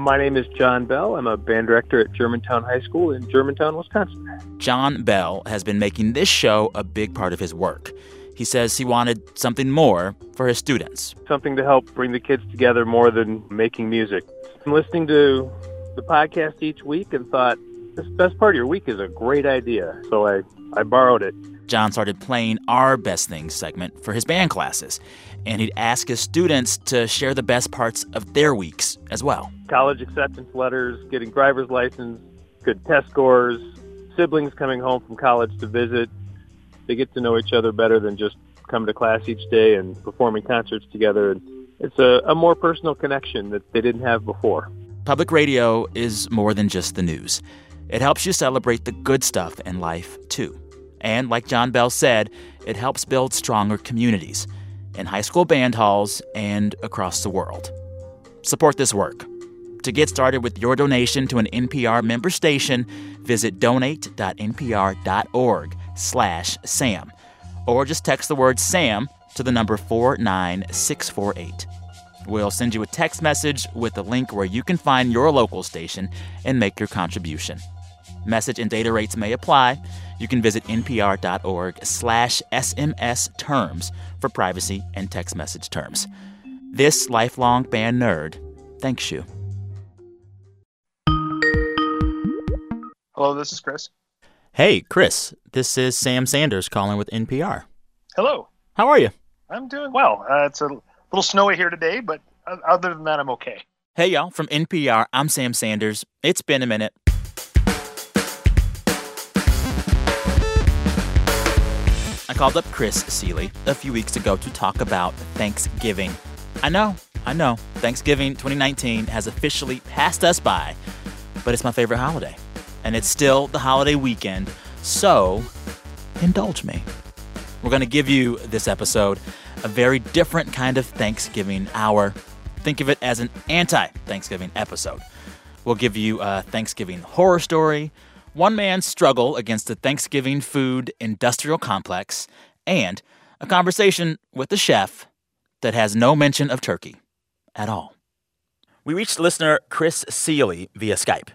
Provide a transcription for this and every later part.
My name is John Bell. I'm a band director at Germantown High School in Germantown, Wisconsin. John Bell has been making this show a big part of his work. He says he wanted something more for his students. Something to help bring the kids together more than making music. I'm listening to the podcast each week and thought, this best part of your week is a great idea. So I, I borrowed it. John started playing our Best Things segment for his band classes, and he'd ask his students to share the best parts of their weeks as well. College acceptance letters, getting driver's license, good test scores, siblings coming home from college to visit, they get to know each other better than just coming to class each day and performing concerts together. And it's a, a more personal connection that they didn't have before. Public radio is more than just the news. It helps you celebrate the good stuff in life, too. And like John Bell said, it helps build stronger communities in high school band halls and across the world. Support this work. To get started with your donation to an NPR member station, visit donate.npr.org slash SAM. Or just text the word SAM to the number 49648. We'll send you a text message with a link where you can find your local station and make your contribution. Message and data rates may apply. You can visit npr.org slash SMS terms for privacy and text message terms. This lifelong band nerd thanks you. Hello, this is Chris. Hey, Chris, this is Sam Sanders calling with NPR. Hello. How are you? I'm doing well. Uh, it's a little snowy here today, but other than that, I'm okay. Hey, y'all, from NPR, I'm Sam Sanders. It's been a minute. Called up Chris Seeley a few weeks ago to talk about Thanksgiving. I know, I know, Thanksgiving 2019 has officially passed us by, but it's my favorite holiday and it's still the holiday weekend, so indulge me. We're going to give you this episode a very different kind of Thanksgiving hour. Think of it as an anti Thanksgiving episode. We'll give you a Thanksgiving horror story, one man's struggle against the Thanksgiving food industrial complex, and a conversation with a chef that has no mention of turkey at all. We reached listener Chris Seeley via Skype.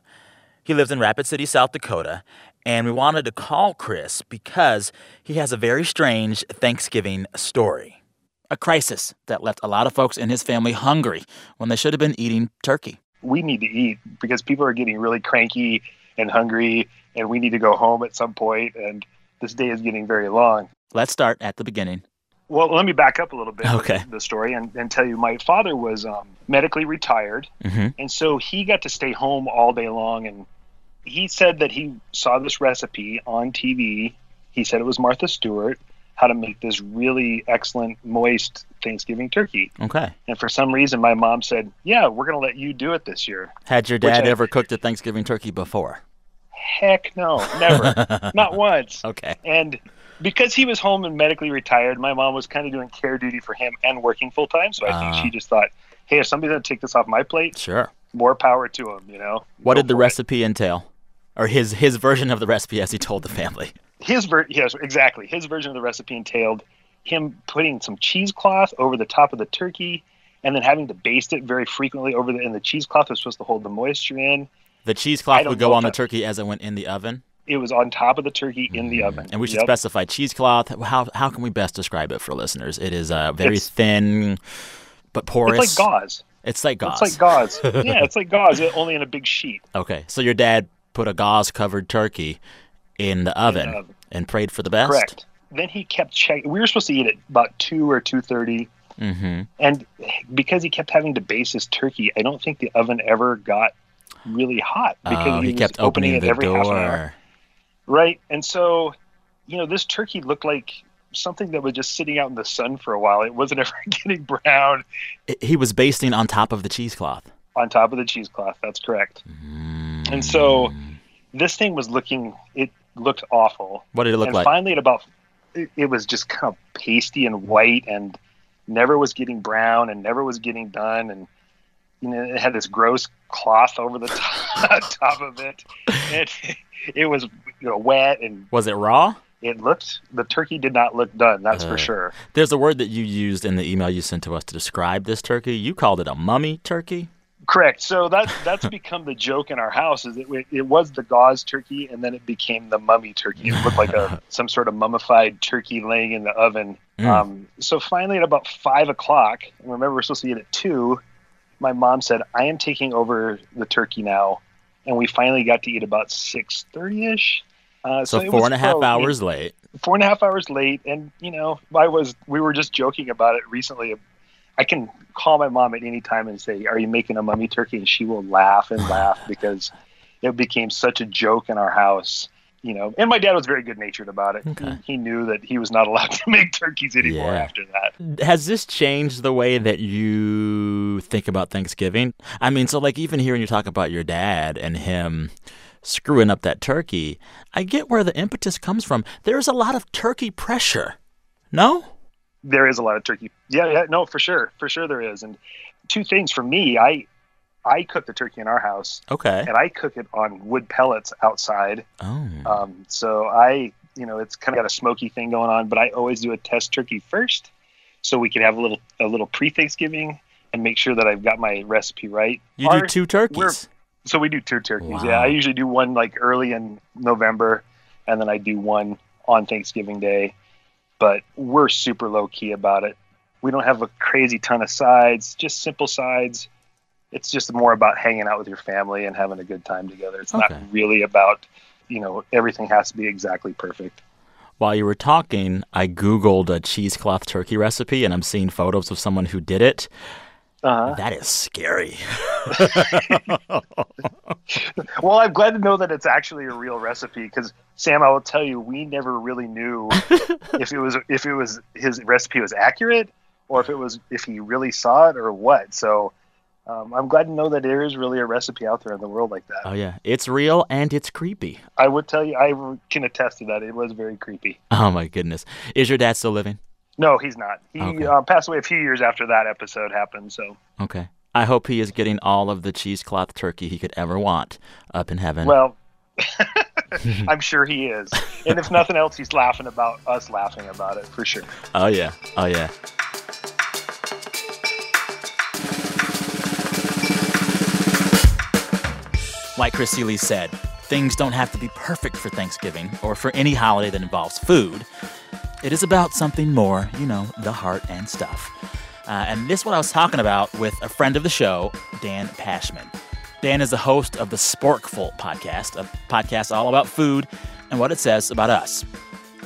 He lives in Rapid City, South Dakota, and we wanted to call Chris because he has a very strange Thanksgiving story. A crisis that left a lot of folks in his family hungry when they should have been eating turkey. We need to eat because people are getting really cranky and hungry, and we need to go home at some point, and this day is getting very long. Let's start at the beginning. Well, let me back up a little bit. Okay. The story and, and tell you, my father was um, medically retired, mm-hmm. and so he got to stay home all day long and he said that he saw this recipe on TV. He said it was Martha Stewart how to make this really excellent moist Thanksgiving turkey. Okay. And for some reason, my mom said, "Yeah, we're going to let you do it this year." Had your dad I, ever cooked a Thanksgiving turkey before? Heck no, never, not once. Okay. And because he was home and medically retired, my mom was kind of doing care duty for him and working full time. So I uh, think she ah. just thought, "Hey, if somebody's going to take this off my plate, sure, more power to him." You know. What Go did the recipe it. entail? or his his version of the recipe as he told the family. His ver- yes, exactly. His version of the recipe entailed him putting some cheesecloth over the top of the turkey and then having to baste it very frequently over the and the cheesecloth was supposed to hold the moisture in. The cheesecloth would go on the turkey as it went in the oven. It was on top of the turkey in the oven. And we should yep. specify cheesecloth. How how can we best describe it for listeners? It is uh, very it's, thin but porous. It's like gauze. It's like gauze. It's like gauze. yeah, it's like gauze, only in a big sheet. Okay, so your dad put a gauze covered turkey in the oven, in oven and prayed for the best. Correct. Then he kept checking. We were supposed to eat at about two or two thirty, mm-hmm. and because he kept having to baste his turkey, I don't think the oven ever got really hot because oh, he, he kept opening, opening it every door. half an hour. Right, and so you know this turkey looked like something that was just sitting out in the sun for a while. It wasn't ever getting brown. He was basting on top of the cheesecloth. On top of the cheesecloth, that's correct. Mm. And so this thing was looking, it looked awful. What did it look and like? Finally, at about, it, it was just kind of pasty and white and never was getting brown and never was getting done. And, you know, it had this gross cloth over the top, top of it. It, it was you know, wet and. Was it raw? it looked the turkey did not look done that's uh, for sure there's a word that you used in the email you sent to us to describe this turkey you called it a mummy turkey Correct. So that that's become the joke in our house. Is it, it was the gauze turkey, and then it became the mummy turkey. It looked like a some sort of mummified turkey laying in the oven. Mm. Um, so finally, at about five o'clock, and remember we're supposed to eat at two. My mom said, "I am taking over the turkey now," and we finally got to eat about six thirty ish. Uh, So, four and a half hours late. four and a half hours late and you know i was we were just joking about it recently i can call my mom at any time and say are you making a mummy turkey and she will laugh and laugh because it became such a joke in our house you know and my dad was very good natured about it Okay. he, he knew that he was not allowed to make turkeys anymore Yeah. after that Has this changed the way that you think about Thanksgiving? I mean, so like even hearing you talk about your dad and him screwing up that turkey, I get where the impetus comes from. There's a lot of turkey pressure. No? There is a lot of turkey yeah yeah no for sure for sure there is and two things for me i i cook the turkey in our house Okay. and i cook it on wood pellets outside Oh. Um, so I, you know, it's kind of got a smoky thing going on, but I always do a test turkey first, so we can have a little a little pre Thanksgiving and make sure that I've got my recipe right. You Our- do two turkeys. So we do two turkeys. Wow. Yeah, I usually do one like early in November, and then I do one on Thanksgiving Day. But we're super low key about it. We don't have a crazy ton of sides, just simple sides. It's just more about hanging out with your family and having a good time together. It's Okay. not really about, you know, everything has to be exactly perfect. While you were talking, I Googled a cheesecloth turkey recipe and I'm seeing photos of someone who did it. Uh-huh. That is scary. Well, I'm glad to know that it's actually a real recipe because Sam, I will tell you, we never really knew if it was if it was his recipe was accurate or if it was if he really saw it or what. So um, I'm glad to know that there is really a recipe out there in the world like that. Oh, yeah. It's real and it's creepy. I would tell you, I can attest to that. It was very creepy. Oh, my goodness. Is your dad still living? No, he's not. He Okay. uh, passed away a few years after that episode happened. So, Okay. I hope he is getting all of the cheesecloth turkey he could ever want up in heaven. well, I'm sure he is. And if nothing else, he's laughing about us laughing about it for sure. oh, yeah. Oh, yeah. Like Chris Seeley said, things don't have to be perfect for Thanksgiving or for any holiday that involves food. It is about something more, you know, the heart and stuff. Uh, and this is what I was talking about with a friend of the show, Dan Pashman. Dan is the host of the Sporkful podcast, a podcast all about food and what it says about us.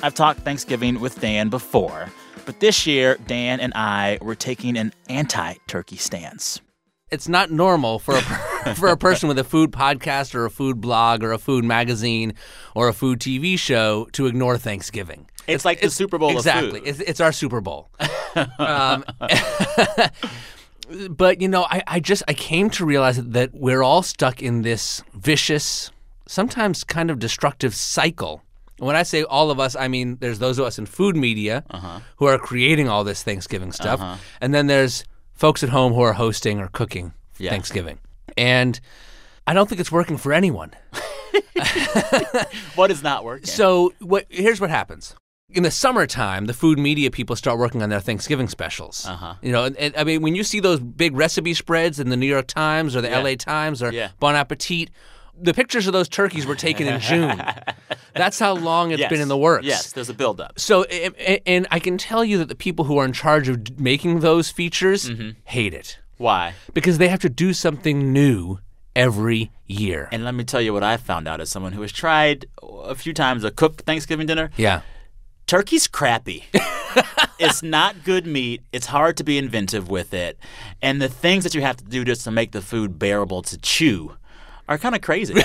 I've talked Thanksgiving with Dan before, but this year, Dan and I were taking an anti turkey stance. it's not normal for a for a person with a food podcast or a food blog or a food magazine or a food TV show to ignore Thanksgiving. It's like the Super Bowl of exactly. It's, it's our Super Bowl. um, but you know, I, I just I came to realize that we're all stuck in this vicious, sometimes kind of destructive cycle. When I say all of us, I mean there's those of us in food media Uh-huh. who are creating all this Thanksgiving stuff, and then there's folks at home who are hosting or cooking Yeah. Thanksgiving. And I don't think it's working for anyone. What is not working? So what? Here's what happens. In the summertime, the food media people start working on their Thanksgiving specials. Uh-huh. You know, and, and, I mean, when you see those big recipe spreads in the New York Times or the Yeah. L.A. Times or Yeah. Bon Appetit, the pictures of those turkeys were taken in June. That's how long it's Yes. been in the works. Yes, there's a buildup. So, a- a- and I can tell you that the people who are in charge of making those features Mm-hmm. hate it Why? because they have to do something new every year. And let me tell you what I found out as someone who has tried a few times a cooked Thanksgiving dinner. yeah. Turkey's crappy. it's not good meat. It's hard to be inventive with it. And the things that you have to do just to make the food bearable to chew are kind of crazy.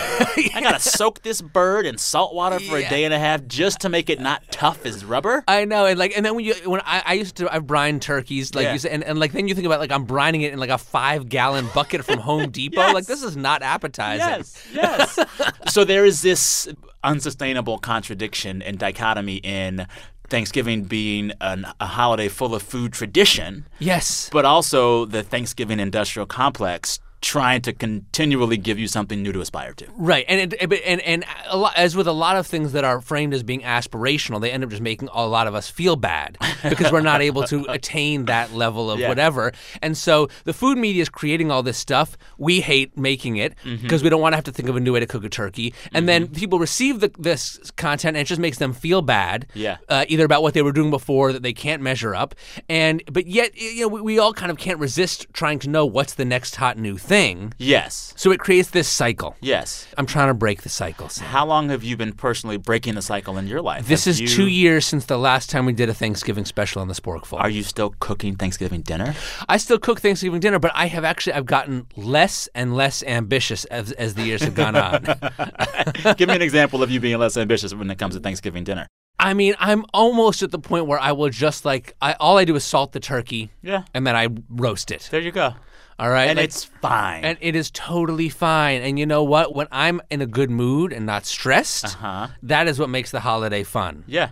I got to soak this bird in salt water for a day and a half just to make it not tough as rubber. I know, and like, and then when you when I, I used to I brine turkeys, like Yeah. you said, and, and like then you think about like I'm brining it in like a five gallon bucket from Home Depot. Yes. Like this is not appetizing. Yes, yes. so there is this unsustainable contradiction and dichotomy in Thanksgiving being an, a holiday full of food tradition, Yes. but also the Thanksgiving industrial complex trying to continually give you something new to aspire to. Right, and it, and and a lot, as with a lot of things that are framed as being aspirational, they end up just making a lot of us feel bad because we're not able to attain that level of Yeah. whatever. And so the food media is creating all this stuff. We hate making it Mm-hmm. because we don't want to have to think of a new way to cook a turkey. And then people receive the, this content and it just makes them feel bad. Yeah. uh, either about what they were doing before that they can't measure up, and but yet you know we, we all kind of can't resist trying to know what's the next hot new thing. Yes. So it creates this cycle. Yes. I'm trying to break the cycle. Sam. How long have you been personally breaking the cycle in your life? This Have is you- two years since the last time we did a Thanksgiving special on the Sporkful. Are you still cooking Thanksgiving dinner? I still cook Thanksgiving dinner, but I have actually I've gotten less and less ambitious as, as the years have gone on. Give me an example of you being less ambitious when it comes to Thanksgiving dinner. I mean, I'm almost at the point where I will just like I all I do is salt the turkey Yeah. and then I roast it. There you go. All right, And Like- it's fine. and it is totally fine. And you know what? When I'm in a good mood and not stressed, huh. that is what makes the holiday fun. Yeah.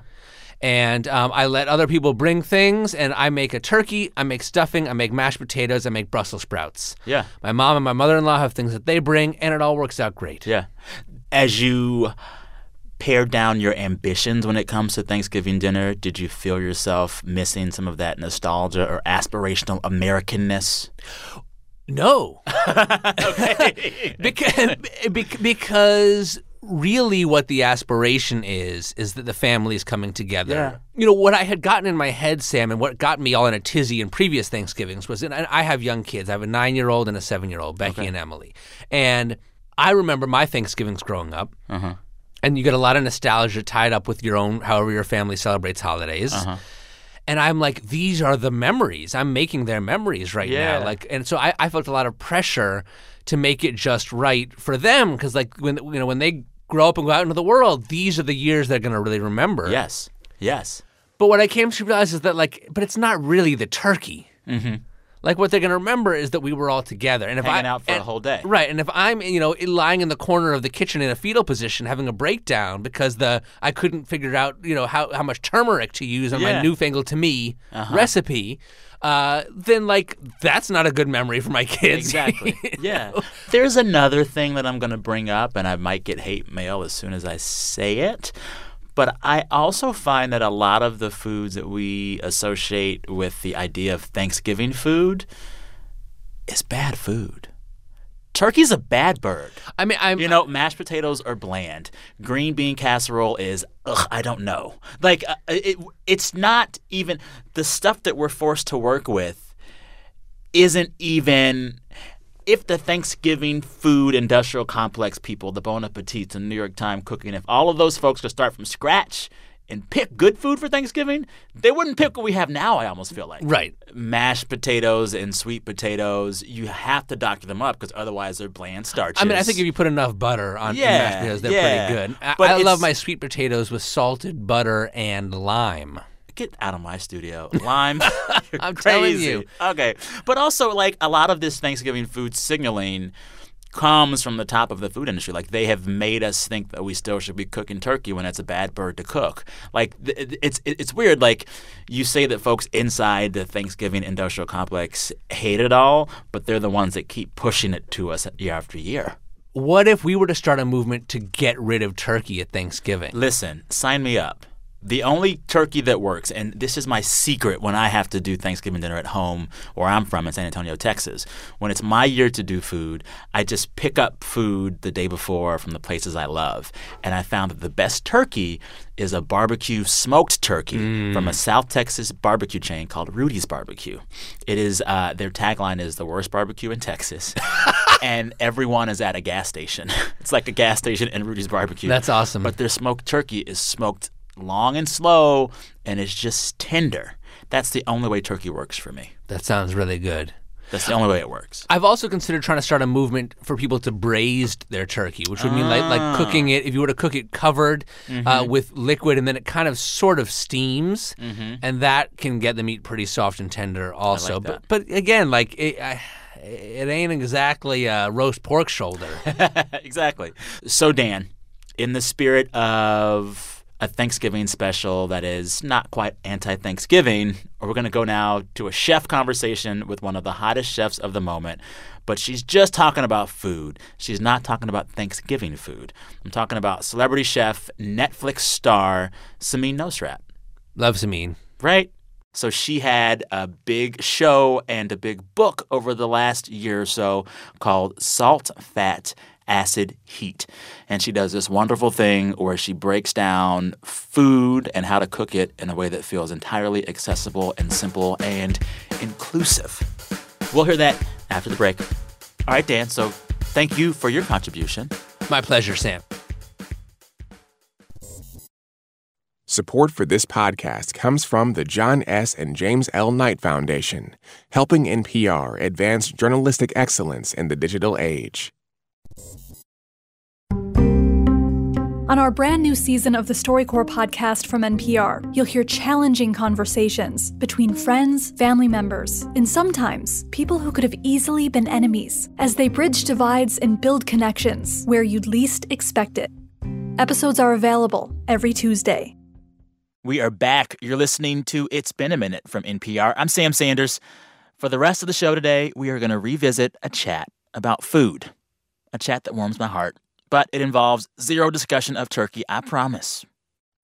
and um, I let other people bring things, and I make a turkey, I make stuffing, I make mashed potatoes, I make Brussels sprouts. Yeah. My mom and my mother-in-law have things that they bring, and it all works out great. Yeah. As you pare down your ambitions when it comes to Thanksgiving dinner, did you feel yourself missing some of that nostalgia or aspirational Americanness? No, because because really what the aspiration is is that the family is coming together. Yeah. You know what I had gotten in my head, Sam, and what got me all in a tizzy in previous Thanksgivings was, and I have young kids. I have a nine-year-old and a seven-year-old, Becky and Emily, and I remember my Thanksgivings growing up. Uh-huh. and you get a lot of nostalgia tied up with your own however your family celebrates holidays Uh-huh. And i'm like these are the memories i'm making their memories right Yeah. now like and so I, I felt a lot of pressure to make it just right for them because like when you know when they grow up and go out into the world these are the years they're going to really remember Yes. Yes. but what i came to realize is that like but it's not really the turkey mm-hmm. Like what they're going to remember is that we were all together and if Hanging I, out for a whole day. Right, and if I'm, you know, lying in the corner of the kitchen in a fetal position having a breakdown because the I couldn't figure out, you know, how, how much turmeric to use on Yeah. my newfangled to me recipe, uh, then like that's not a good memory for my kids. Exactly. yeah. There's another thing that I'm going to bring up, and I might get hate mail as soon as I say it. But I also find that a lot of the foods that we associate with the idea of Thanksgiving food is bad food. Turkey's a bad bird. I mean, I'm You know, mashed potatoes are bland. Green bean casserole is, ugh, I don't know. Like, uh, it, it's not even the stuff that we're forced to work with isn't even. If the Thanksgiving food industrial complex people, the Bon Appetits and New York Times cooking, if all of those folks could start from scratch and pick good food for Thanksgiving, they wouldn't pick what we have now, I almost feel like right. mashed potatoes and sweet potatoes, you have to doctor them up because otherwise they're bland starches. I mean, I think if you put enough butter on Yeah, mashed potatoes, they're yeah. pretty good. I, But I love my sweet potatoes with salted butter and lime. Get out of my studio, lime. I'm telling you. Okay, but also like a lot of this Thanksgiving food signaling comes from the top of the food industry. Like they have made us think that we still should be cooking turkey when it's a bad bird to cook. Like it's it's weird. Like you say that folks inside the Thanksgiving industrial complex hate it all, but they're the ones that keep pushing it to us year after year. What if we were to start a movement to get rid of turkey at Thanksgiving? Listen, sign me up. The only turkey that works, and this is my secret when I have to do Thanksgiving dinner at home where I'm from in San Antonio, Texas. When it's my year to do food, I just pick up food the day before from the places I love. And I found that the best turkey is a barbecue smoked turkey from a South Texas barbecue chain called Rudy's Barbecue. It is, uh, their tagline is the worst barbecue in Texas. and everyone is at a gas station. It's like a gas station in Rudy's Barbecue. That's awesome. But their smoked turkey is smoked long and slow, and it's just tender. That's the only way turkey works for me. That sounds really good. That's the only way it works. I've also considered trying to start a movement for people to braise their turkey, which would mean like Ah. like cooking it. If you were to cook it covered Mm-hmm. uh, with liquid, and then it kind of sort of steams, and that can get the meat pretty soft and tender. Also, Mm-hmm. that. but but again, like it, I, it ain't exactly a roast pork shoulder. exactly. So, Dan, in the spirit of a Thanksgiving special that is not quite anti Thanksgiving, or we're going to go now to a chef conversation with one of the hottest chefs of the moment. But she's just talking about food. She's not talking about Thanksgiving food. I'm talking about celebrity chef, Netflix star, Samin Nosrat. Love Samin. Right? So she had a big show and a big book over the last year or so called Salt, Fat, Acid, Heat. And she does this wonderful thing where she breaks down food and how to cook it in a way that feels entirely accessible and simple and inclusive. We'll hear that after the break. All right, Dan, so thank you for your contribution. My pleasure, Sam. Support for this podcast comes from the John S. and James L. Knight Foundation, helping NPR advance journalistic excellence in the digital age. On our brand new season of the StoryCorps podcast from NPR, you'll hear challenging conversations between friends, family members, and sometimes people who could have easily been enemies as they bridge divides and build connections where you'd least expect it. Episodes are available every Tuesday. We are back. You're listening to It's Been a Minute from NPR. I'm Sam Sanders. For the rest of the show today, we are going to revisit a chat about food, a chat that warms my heart, but it involves zero discussion of turkey, I promise.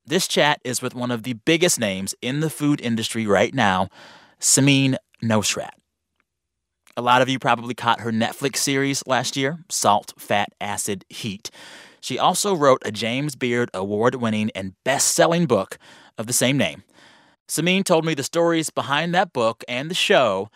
This chat is with one of the biggest names in the food industry right now, Samin Nosrat. A lot of you probably caught her Netflix series last year, Salt, Fat, Acid, Heat. She also wrote a James Beard award winning and best selling book of the same name. Samin told me the stories behind that book and the show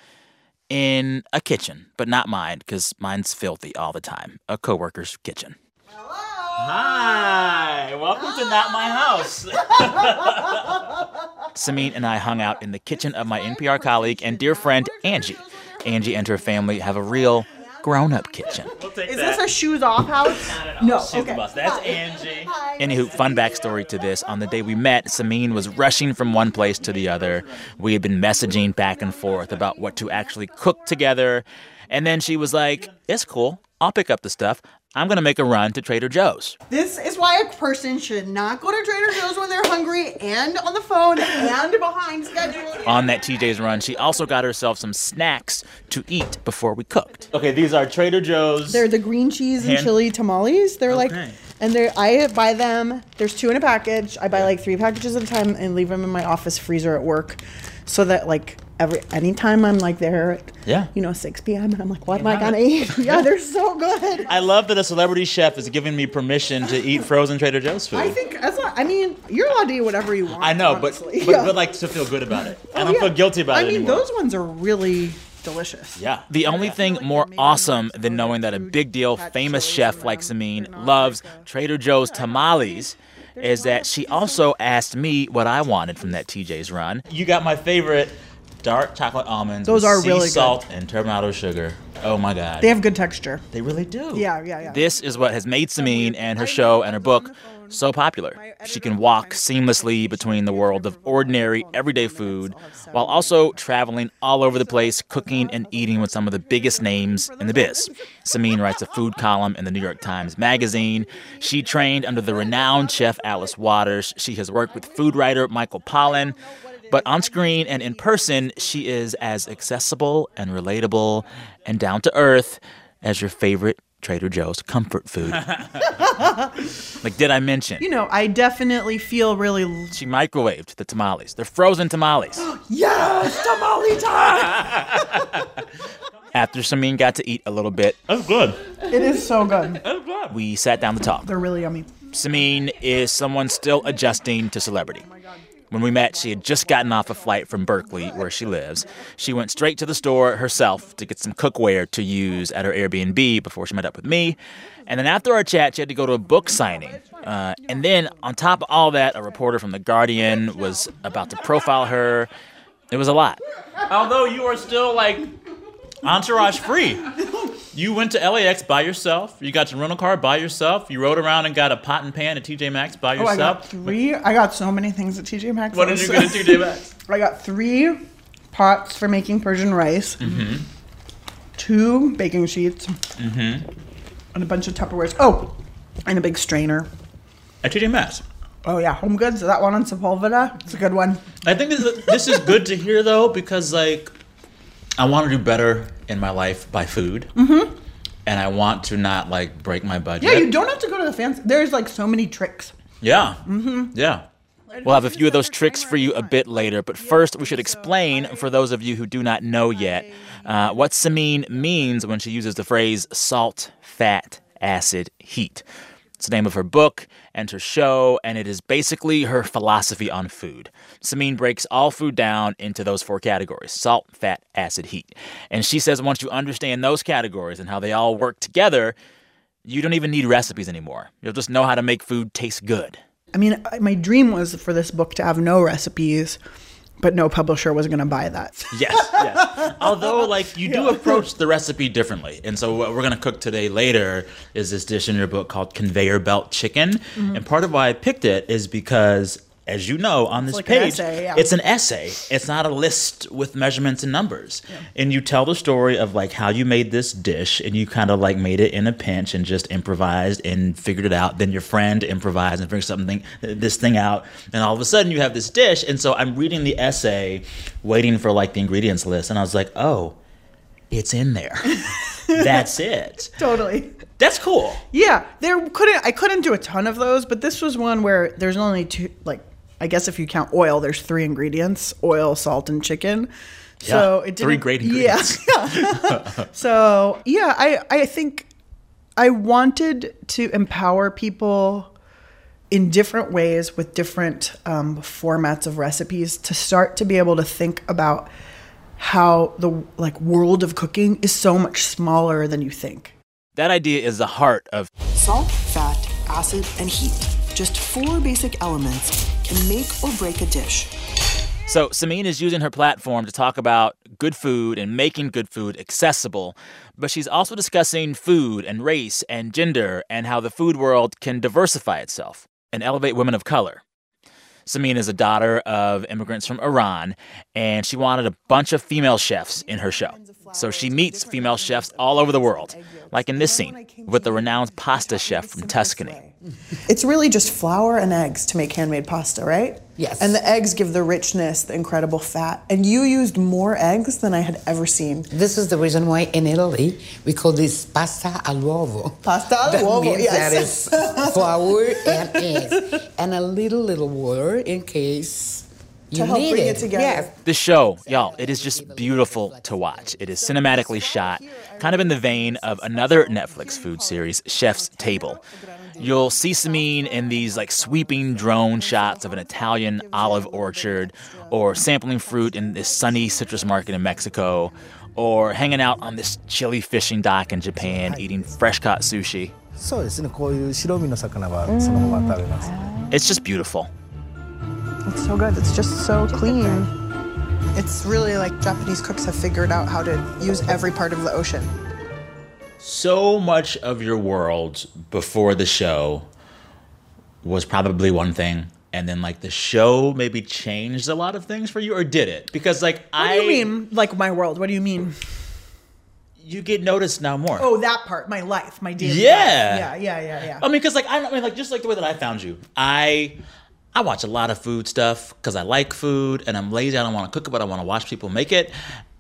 in a kitchen, but not mine because mine's filthy all the time. A coworker's kitchen. Hello. Hi, welcome to Not My House. Samin and I hung out in the kitchen of my NPR colleague and dear friend Angie. Angie and her family have a real grown up kitchen. Is this a shoes off house? No. She's okay. the boss. That's Angie. Hi. Anywho, fun backstory to this. On the day we met, Samin was rushing from one place to the other. We had been messaging back and forth about what to actually cook together. And then she was like, It's cool. I'll pick up the stuff. I'm going to make a run to Trader Joe's. This is why a person should not go to Trader Joe's when they're hungry and on the phone and behind schedule. On that TJ's run, she also got herself some snacks to eat before we cooked. Okay, these are Trader Joe's. They're the green cheese and Hand- chili tamales. They're like, and they're I buy them. There's two in a package. I buy like three packages at a time and leave them in my office freezer at work, so that like every anytime I'm like there at Yeah. you know 6 p.m. and I'm like, what am I gonna eat? yeah, they're so good. I love that a celebrity chef is giving me permission to eat frozen Trader Joe's food. I think that's not. I mean, you're allowed to eat whatever you want. I know, but honestly. but, Yeah. but like to feel good about it. Oh, I Oh, don't yeah. feel guilty about I it I mean, anymore. those ones are really delicious. Yeah. The only thing more awesome than knowing that a big deal, famous chef like Samin loves Trader Joe's tamales is that she also asked me what I wanted from that TJ's run. You got my favorite dark chocolate almonds. Those with are sea really good. salt and turbinado sugar. Oh my god. They have good texture. They really do. Yeah, yeah, yeah. This is what has made Samin and her show and her book so popular. She can walk seamlessly between the world of ordinary, everyday food while also traveling all over the place, cooking and eating with some of the biggest names in the biz. Samin writes a food column in the New York Times Magazine. She trained under the renowned chef Alice Waters. She has worked with food writer Michael Pollan. But on screen and in person, she is as accessible and relatable and down to earth as your favorite Trader Joe's comfort food. like, did I mention? You know, I definitely feel really. She microwaved the tamales. They're frozen tamales. Yes, tamale time! After Samin got to eat a little bit, that's good. it is so good. That's good. we sat down to talk. They're really yummy. Samin is someone still adjusting to celebrity. Oh When we met, she had just gotten off a flight from Berkeley, where she lives. She went straight to the store herself to get some cookware to use at her Airbnb before she met up with me. And then after our chat, she had to go to a book signing. Uh, and then, on top of all that, a reporter from The Guardian was about to profile her. It was a lot. Although you are still like entourage free. You went to LAX by yourself. You got your rental car by yourself. You rode around and got a pot and pan at TJ Maxx by yourself. Oh, I got three. I got so many things at TJ Maxx. what did you get at TJ Maxx? I got three pots for making Persian rice, Mm-hmm. two baking sheets, and a bunch of Tupperwares. Oh, and a big strainer. At TJ Maxx. Oh yeah, Home Goods. That one on Sepulveda. It's a good one. I think this, this is good to hear though because like I want to do better in my life by food, mm-hmm. and I want to not like break my budget. Yeah, you don't have to go to the fancy. There's like so many tricks. Yeah. Mm-hmm. Yeah. We'll have a few of those tricks for you a bit later, but first we should explain for those of you who do not know yet uh, what Samin means when she uses the phrase salt, fat, acid, heat. It's the name of her book and her show, and it is basically her philosophy on food. Samin breaks all food down into those four categories salt, fat, acid, heat. And she says once you understand those categories and how they all work together, you don't even need recipes anymore. You'll just know how to make food taste good. I mean, my dream was for this book to have no recipes, but no publisher was going to buy that. Yes, yes. Although, like, you do approach the recipe differently. And so, what we're going to cook today later is this dish in your book called Conveyor Belt Chicken. Mm-hmm. And part of why I picked it is because, as you know, on this like an page, essay, yeah. it's an essay. It's not a list with measurements and numbers. And you tell the story of, like, how you made this dish and you kind of, like, made it in a pinch and just improvised and figured it out. Then your friend improvised and figured something, this thing out. And all of a sudden, you have this dish. And so, I'm reading the essay, waiting for, like, the ingredients list. And I was like, oh, it's in there. That's it. totally. That's cool. Yeah, there couldn't I couldn't do a ton of those, but this was one where there's only two like I guess if you count oil, there's three ingredients: oil, salt, and chicken. Yeah, So it three didn't- great ingredients. Yeah. so yeah, I I think I wanted to empower people in different ways with different um, formats of recipes to start to be able to think about how the like world of cooking is so much smaller than you think. That idea is the heart of Salt, fat, acid, and heat. Just four basic elements can make or break a dish. So, Samin is using her platform to talk about good food and making good food accessible, but she's also discussing food and race and gender and how the food world can diversify itself and elevate women of color. Samin is a daughter of immigrants from Iran, and she wanted a bunch of female chefs in her show. So she meets female chefs all over the world, like in this scene with the renowned pasta chef from Tuscany. It's really just flour and eggs to make handmade pasta, right? Yes. And the eggs give the richness, the incredible fat. And you used more eggs than I had ever seen. This is the reason why in Italy we call this pasta all'uovo. Pasta al uovo, yes. is flour and eggs and a little little water in case you to help bring it, it together. Yes. The show, y'all, it is just beautiful to watch. It is cinematically shot, kind of in the vein of another Netflix food series, Chef's Table. You'll see Samin in these like sweeping drone shots of an Italian olive orchard, or sampling fruit in this sunny citrus market in Mexico, or hanging out on this chilly fishing dock in Japan, eating fresh caught sushi. It's just beautiful. It's so good. It's just so clean. It's really like Japanese cooks have figured out how to use every part of the ocean. so much of your world before the show was probably one thing and then like the show maybe changed a lot of things for you or did it because like What i do you mean, like my world? What do you mean? you get noticed now more Oh, that part, my life, my daily Yeah. life. Yeah, yeah, yeah, yeah. i mean because like i I mean like just like the way that i found you i i watch a lot of food stuff because i like food and i'm lazy. I don't want to cook it but i want to watch people make it.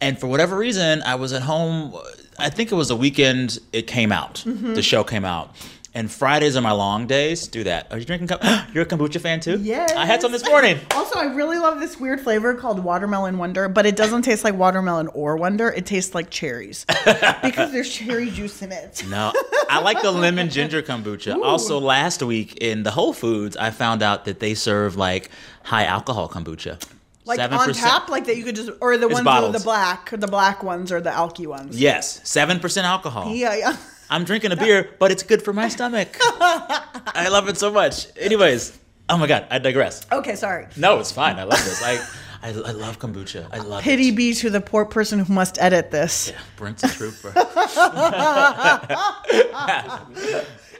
And for whatever reason i was at home i think it was a weekend it came out. Mm-hmm. the show came out and Fridays are my long days. Do that. Are you drinking? Com- You're a kombucha fan too? Yes. I had some this morning. Also, I really love this weird flavor called watermelon wonder, but it doesn't taste like watermelon or wonder. It tastes like cherries because there's cherry juice in it. No, I like the lemon ginger kombucha. Also, last week in the Whole Foods, I found out that they serve like high alcohol kombucha. Like 7%. on tap, like that you could just, or the It's ones with the black, the black ones or the alky ones. Yes, seven percent alcohol. Yeah, yeah. I'm drinking a beer, but it's good for my stomach. I love it so much. Anyways, oh my god, I digress. Okay, sorry. No, it's fine. I love this. I, I, I love kombucha. I love Pity it. be to the poor person who must edit this. Yeah, Brent's a trooper.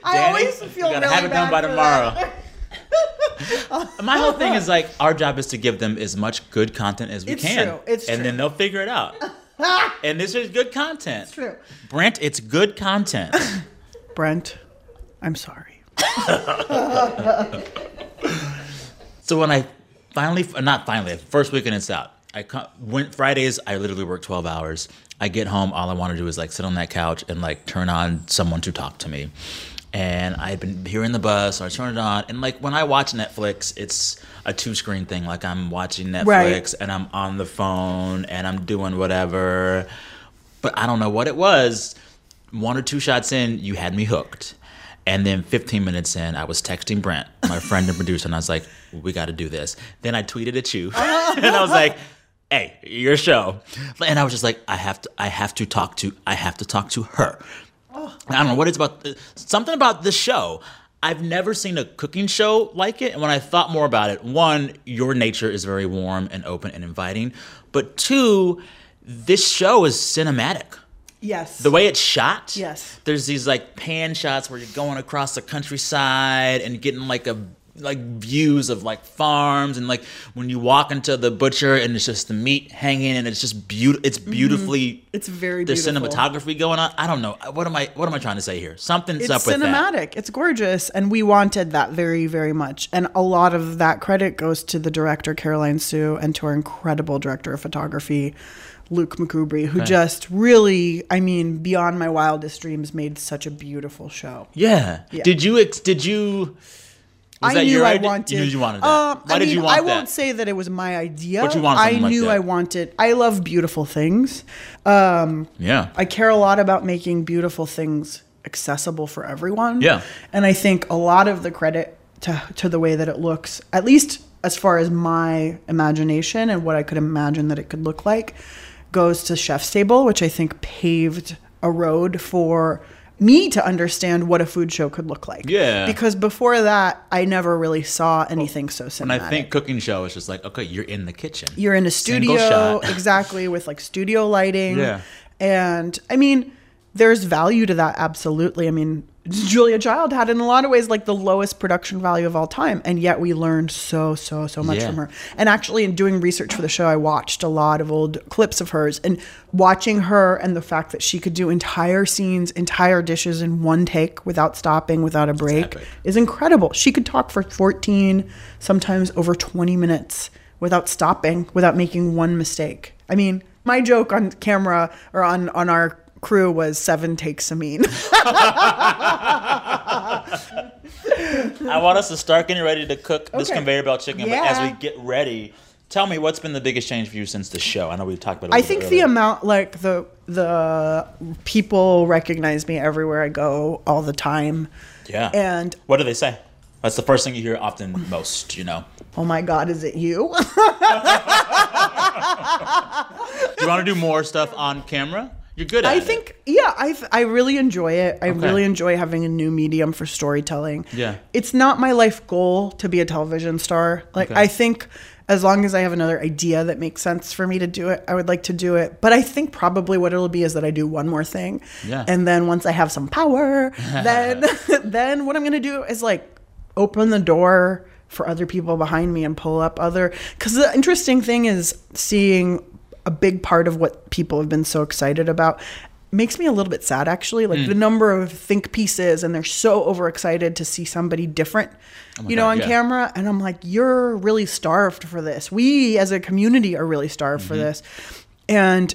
I always feel gotta really have it done bad by for tomorrow. that. My whole thing is like our job is to give them as much good content as we It's can, true. It's and true. then they'll figure it out. and this is good content. It's true. Brent, it's good content. Brent, I'm sorry. So when I finally, not finally, first weekend it's out. I went Fridays. I literally work twelve hours. I get home. All I want to do is like sit on that couch and like turn on someone to talk to me. And I had been hearing the buzz, so I turn it on. And like when I watch Netflix, it's a two screen thing. Like I'm watching Netflix Right. and I'm on the phone and I'm doing whatever. But I don't know what it was. One or two shots in, you had me hooked. And then 15 minutes in, I was texting Brent, my friend and producer, and I was like, we got to do this. Then I tweeted at you, and I was like, hey, your show. And I was just like, I have to, I have to talk to, I have to talk to her. Oh. I don't know what it's about. Something about this show. I've never seen a cooking show like it. And when I thought more about it, one, your nature is very warm and open and inviting. But two, this show is cinematic. Yes. The way it's shot. Yes. There's these like pan shots where you're going across the countryside and getting like a like views of like farms and like when you walk into the butcher and it's just the meat hanging and it's just beautiful it's mm-hmm. beautifully It's very the cinematography going on i don't know what am i what am i trying to say here something's it's up with that It's cinematic. It's gorgeous, and we wanted that very, very much. And a lot of that credit goes to the director Caroline Suh and to our incredible director of photography, Luke McCoubrey, who Okay. just really, I mean, beyond my wildest dreams, made such a beautiful show. yeah. Yeah. did you ex- did you was I that knew I idea? wanted. you knew you wanted that Um, why I did mean, you want I that won't say that it was my idea. But you wanted I like knew that. I wanted. I love beautiful things. Um, yeah I care a lot about making beautiful things accessible for everyone. Yeah. And I think a lot of the credit to, to the way that it looks, at least as far as my imagination and what I could imagine that it could look like, goes to Chef's Table, which I think paved a road for me to understand what a food show could look like. Yeah. Because before that, I never really saw anything so cinematic. And i think cooking show is just like okay you're in the kitchen You're in a studio, exactly, with like studio lighting. Yeah. And I mean, there's value to that, absolutely. I mean, Julia Child had in a lot of ways like the lowest production value of all time. And yet we learned so, so, so much Yeah. from her. And actually, in doing research for the show, I watched a lot of old clips of hers and watching her and the fact that she could do entire scenes, entire dishes in one take without stopping, without a break is incredible. She could talk for 14, sometimes over 20 minutes without stopping, without making one mistake. I mean, my joke on camera or on, on our crew was seven takes a mean. I want us to start getting ready to cook this conveyor belt chicken. But as we get ready, tell me what's been the biggest change for you since the show? I know we talked about. It a I think the amount, like the the people recognize me everywhere I go all the time. Yeah. And what do they say? That's the first thing you hear often most. You know. oh my God, is it you? Do you want to do more stuff on camera? You're good at it. I it. think, yeah, I I really enjoy it. I Okay. really enjoy having a new medium for storytelling. Yeah. It's not my life goal to be a television star. Like Okay. I think as long as I have another idea that makes sense for me to do it, I would like to do it. But I think probably what it'll be is that I do one more thing. Yeah. And then once I have some power, then then what I'm going to do is like open the door for other people behind me and pull up other cuz the interesting thing is seeing a big part of what people have been so excited about makes me a little bit sad actually like Mm. the number of think pieces and they're so overexcited to see somebody different you know God, on yeah. camera and i'm like you're really starved for this we as a community are really starved for Mm-hmm. this and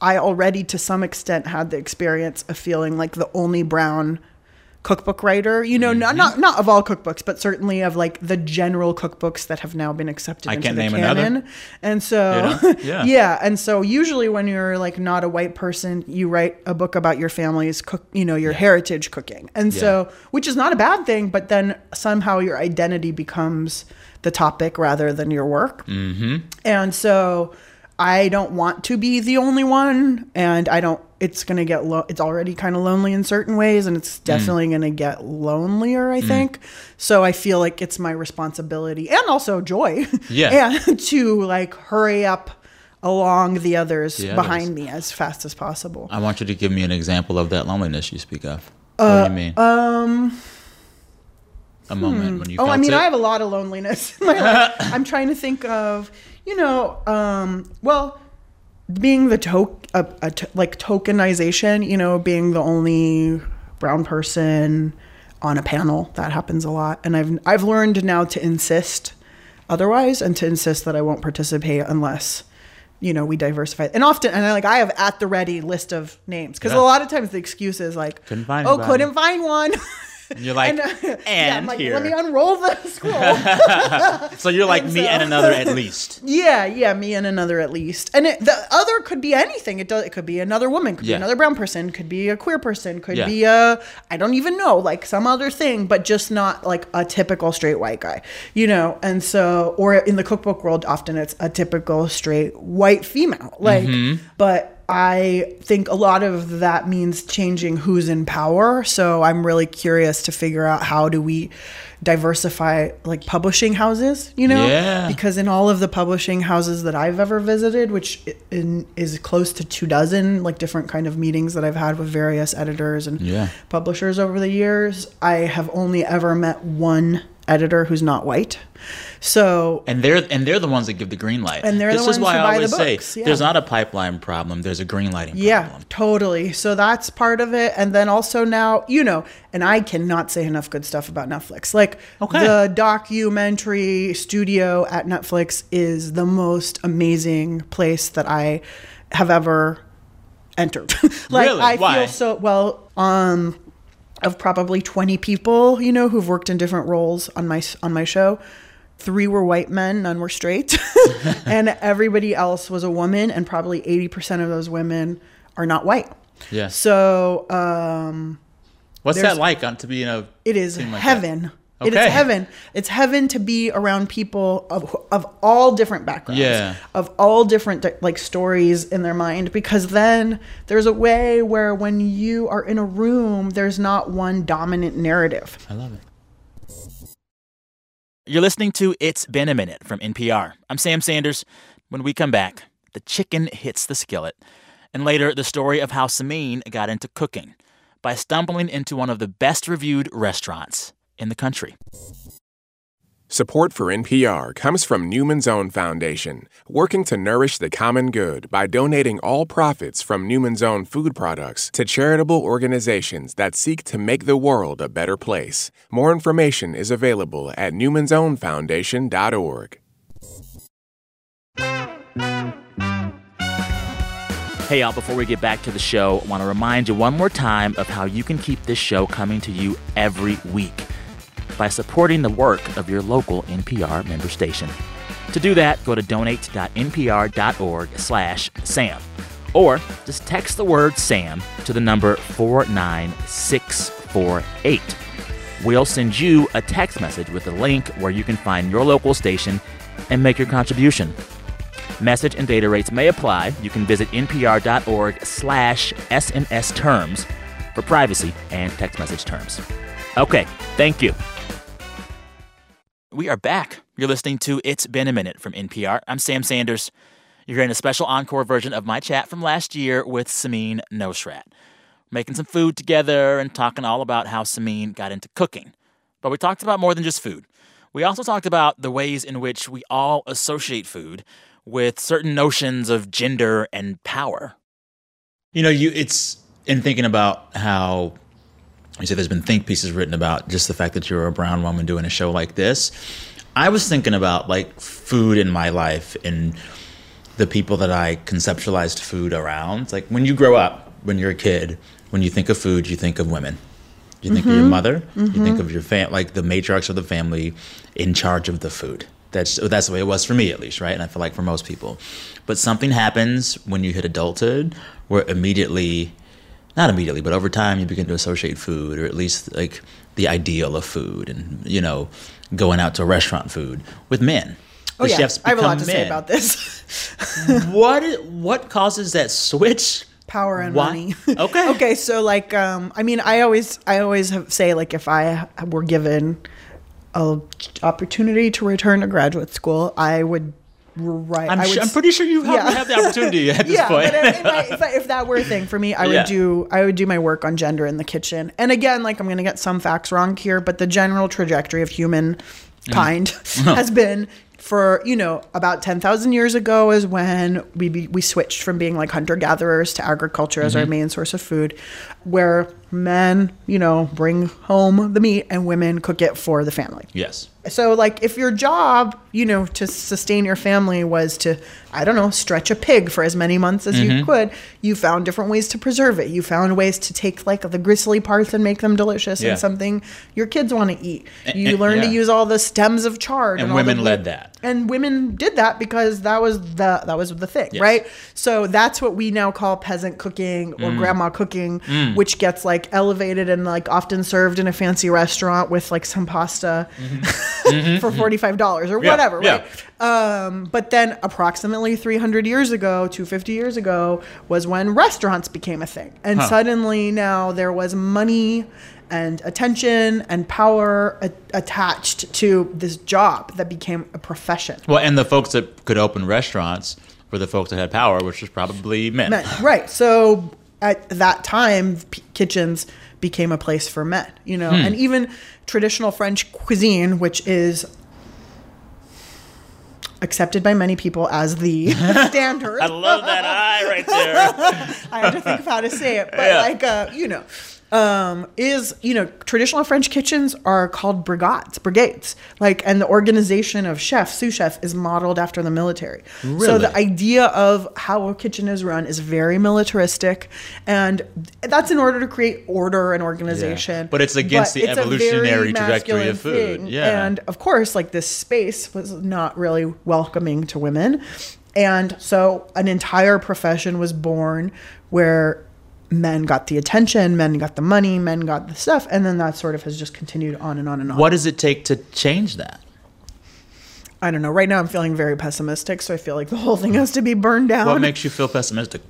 i already to some extent had the experience of feeling like the only brown cookbook writer you know Mm-hmm. not, not not of all cookbooks but certainly of like the general cookbooks that have now been accepted I into can't the name canon another. and so You know? Yeah. yeah and so usually when you're like not a white person you write a book about your family's cook you know your heritage cooking and so which is not a bad thing but then somehow your identity becomes the topic rather than your work Mm-hmm. and so I don't want to be the only one, and I don't. It's gonna get lo- It's already kind of lonely in certain ways, and Mm. it's definitely gonna get lonelier. I think. So I feel like it's my responsibility and also joy. Yeah. and to like hurry up along the others The behind others. me as fast as possible. I want you to give me an example of that loneliness you speak of. what do you mean? Um. a moment when you. Oh, I mean, it? I have a lot of loneliness in my life. I'm trying to think of, you know, um, well, being the to- a, a to- like tokenization, you know, being the only brown person on a panel that happens a lot, and I've I've learned now to insist otherwise and to insist that I won't participate unless you know we diversify and often and I, like i have at the ready list of names because Yeah. a lot of times the excuse is like Couldn't find oh anybody." couldn't find one And you're like, uh, and, yeah, like, here. let me unroll the scroll so you're like And me so- and another at least. Yeah, yeah, me and another at least. And it, the other could be anything. It does. It could be another woman. Could Yeah. be another brown person. Could be a queer person. Could Yeah. be a I don't even know, like some other thing, but just not like a typical straight white guy, you know. And so, or in the cookbook world, often it's a typical straight white female, like. Mm-hmm. But I think a lot of that means changing who's in power. So I'm really curious to figure out how do we diversify like publishing houses, you know? Yeah. Because in all of the publishing houses that I've ever visited, which in, is close to two dozen, like different kind of meetings that I've had with various editors and Yeah. publishers over the years, I have only ever met one editor who's not white. So And they're and they're the ones that give the green light. And they're the this is ones why who I buy the always say yeah. there's not a pipeline problem. There's a green lighting Yeah, problem. totally. So that's part of it. And then also now, you know, and I cannot say enough good stuff about Netflix. Like Okay. the documentary studio at Netflix is the most amazing place that I have ever entered. like Really? I Why? feel so well um of probably 20 people, you know, who've worked in different roles on my on my show. Three were white men, none were straight. and everybody else was a woman and probably 80% of those women are not white. Yeah. So, um What's that like on to be in a it is like that? Heaven. It is heaven. It's heaven to be around people of of all different backgrounds, Yeah. of all different like stories in their mind. Because then there's a way where when you are in a room, there's not one dominant narrative. I love it. You're listening to It's Been a Minute from NPR. I'm Sam Sanders. When we come back, the chicken hits the skillet. And later, the story of how Samin got into cooking by stumbling into one of the best reviewed restaurants in the country. Support for NPR comes from Newman's Own Foundation, working to nourish the common good by donating all profits from Newman's Own food products to charitable organizations that seek to make the world a better place. More information is available at newmansownfoundation.org. Hey, y'all, before we get back to the show, I want to remind you one more time of how you can keep this show coming to you every week by supporting the work of your local NPR member station. To do that, go to donate.npr.org slash SAM. Or just text the word SAM to the number 49648. We'll send you a text message with a link where you can find your local station and make your contribution. Message and data rates may apply. You can visit npr.org slash SMS terms for privacy and text message terms. Okay, thank you. We are back. You're listening to It's Been a Minute from NPR. I'm Sam Sanders. You're hearing a special encore version of my chat from last year with Samin Nosrat. Making some food together and talking all about how Samin got into cooking. But we talked about more than just food. We also talked about the ways in which we all associate food with certain notions of gender and power. You know, you it's in thinking about how you say there's been think pieces written about just the fact that you're a brown woman doing a show like this. I was thinking about like food in my life and the people that I conceptualized food around. Like when you grow up, when you're a kid, when you think of food, you think of women. You think of your mm-hmm. mother. You think mm-hmm. of your fam, like the matriarchs of the family, in charge of the food. That's that's the way it was for me, at least, right? And I feel like for most people. But something happens when you hit adulthood, where immediately, not immediately, but over time, you begin to associate food, or at least like the ideal of food, and you know, going out to restaurant food with men. Oh The yeah, chefs I have a lot to say about this. what what causes that switch? Power and Why? money. Okay. okay, so like, um, I mean, I always, I always have, say like, if I were given a opportunity to return to graduate school, I would write. I'm, would I'm pretty sure you have, Yeah. have the opportunity at this yeah, point. but if, if, if, I, if that were a thing for me, I would Yeah. do I would do my work on gender in the kitchen. And again, like I'm going to get some facts wrong here, but the general trajectory of humankind mm-hmm. has been for you know about 10,000 years ago is when we be, we switched from being like hunter gatherers to agriculture as our mm-hmm. main source of food where men, you know, bring home the meat and women cook it for the family. Yes. So, like, if your job, you know, to sustain your family was to, I don't know, stretch a pig for as many months as you could, you found different ways to preserve it. You found ways to take, like, the gristly parts and make them delicious Yeah. and something your kids want to eat. You and- learn to use all the stems of chard. And all the women wood- led that. and women did that because that was the that was the thing, Yes. right? So that's what we now call peasant cooking or Mm. grandma cooking, which gets like elevated and like often served in a fancy restaurant with like some pasta for forty five dollars or Mm-hmm. Yeah, whatever, yeah. right? Um, but then approximately three hundred years ago, two fifty years ago, was when restaurants became a thing, and Huh. suddenly now there was money. And attention and power a- attached to this job that became a profession. Well, and the folks that could open restaurants were the folks that had power, which was probably men. men. Right. So at that time, p- kitchens became a place for men, you know, Hmm. and even traditional French cuisine, which is accepted by many people as the standard. I love that eye right there. I had to think of how to say it, but Yeah. like, uh, you know, um, is you know, traditional French kitchens are called brigades, brigades, like, and the organization of chef, sous chef, is modeled after the military. Really? So the idea of how a kitchen is run is very militaristic, and that's in order to create order and organization. But it's against the a very evolutionary trajectory of food. Yeah. and of course, like this space was not really welcoming to women. And so an entire profession was born where men got the attention, men got the money, men got the stuff. And then that sort of has just continued on and on and on. What does it take to change that? I don't know. Right now I'm feeling very pessimistic. So I feel like the whole thing has to be burned down. What makes you feel pessimistic?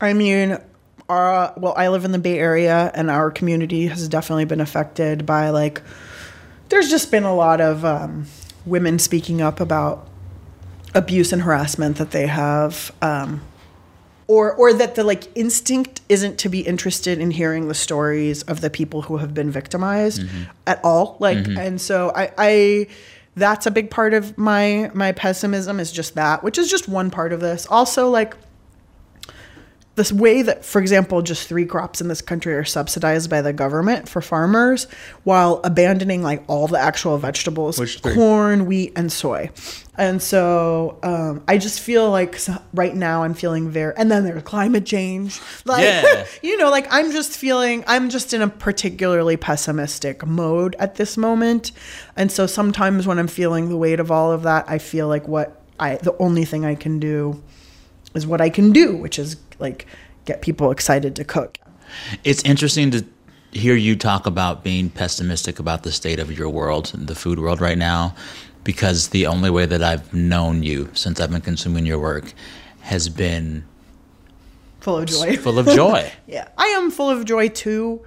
I mean, our, well, I live in the Bay Area, and our community has definitely been affected by like. There's just been a lot of um, women speaking up about abuse and harassment that they have, um, or or that the like instinct isn't to be interested in hearing the stories of the people who have been victimized mm-hmm. at all. Like, mm-hmm. and so I. I that's a big part of my my pessimism is just that, which is just one part of this. Also, like this way that, for example, just three crops in this country are subsidized by the government for farmers while abandoning like all the actual vegetables Which three? corn, wheat, and soy. And so um, I just feel like right now I'm feeling very, and then there's climate change. Like, Yeah. you know, like I'm just feeling, I'm just in a particularly pessimistic mode at this moment. And so sometimes when I'm feeling the weight of all of that, I feel like what I, the only thing I can do is what I can do, which is like get people excited to cook. It's interesting to hear you talk about being pessimistic about the state of your world, the food world right now, because the only way that I've known you since I've been consuming your work has been Full of joy. full of joy. yeah, I am full of joy too.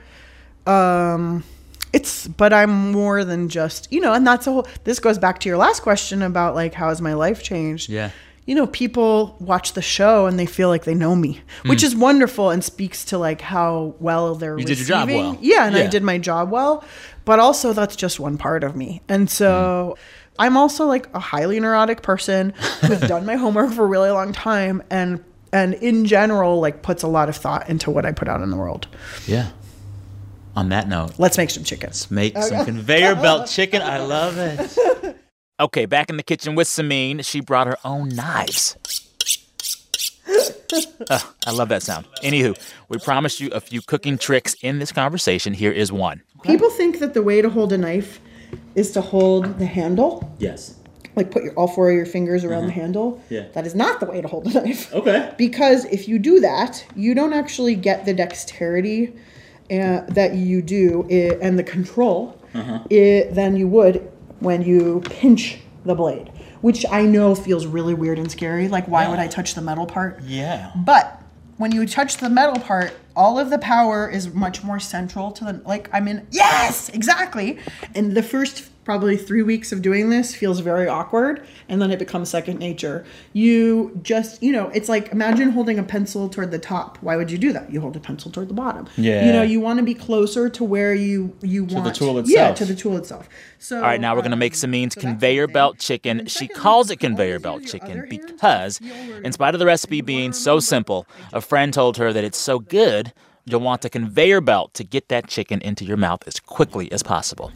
Um, it's but I'm more than just you know, and that's a whole. This goes back to your last question about like how has my life changed? Yeah. You know, people watch the show and they feel like they know me, which is wonderful and speaks to like how well they're. You did your job receiving. well. Yeah, and I did my job well, but also that's just one part of me. And so Hmm. I'm also like a highly neurotic person who's done my homework for a really long time and and in general like puts a lot of thought into what I put out in the world. Yeah. On that note, Let's make some chickens. make some conveyor belt chicken. I love it. Okay, back in the kitchen with Samin. She brought her own knives. Ugh, I love that sound. Anywho, we promised you a few cooking tricks in this conversation. Here is one. People think that the way to hold a knife is to hold the handle, Yes. like put your all four of your fingers around the mm-hmm. handle. Yeah. That is not the way to hold a knife. Okay. Because if you do that, you don't actually get the dexterity uh, that you do i- and the control i- than you would when you pinch the blade, which I know feels really weird and scary. Like, why would I touch the metal part? Yeah. But when you touch the metal part, all of the power is much more central to the like I'm in yes, exactly. And the first probably 3 weeks of doing this feels very awkward and then it becomes second nature. You just, you know, it's like imagine holding a pencil toward the top. Why would you do that? You hold a pencil toward the bottom. Yeah. You know, you want to be closer to where you you want To the tool itself. Yeah, to the tool itself. So All right, now we're going to make um, Samin's conveyor belt chicken. She calls it conveyor belt chicken because, in spite of the recipe being so simple, a friend told her that it's so good You'll want a conveyor belt to get that chicken into your mouth as quickly as possible.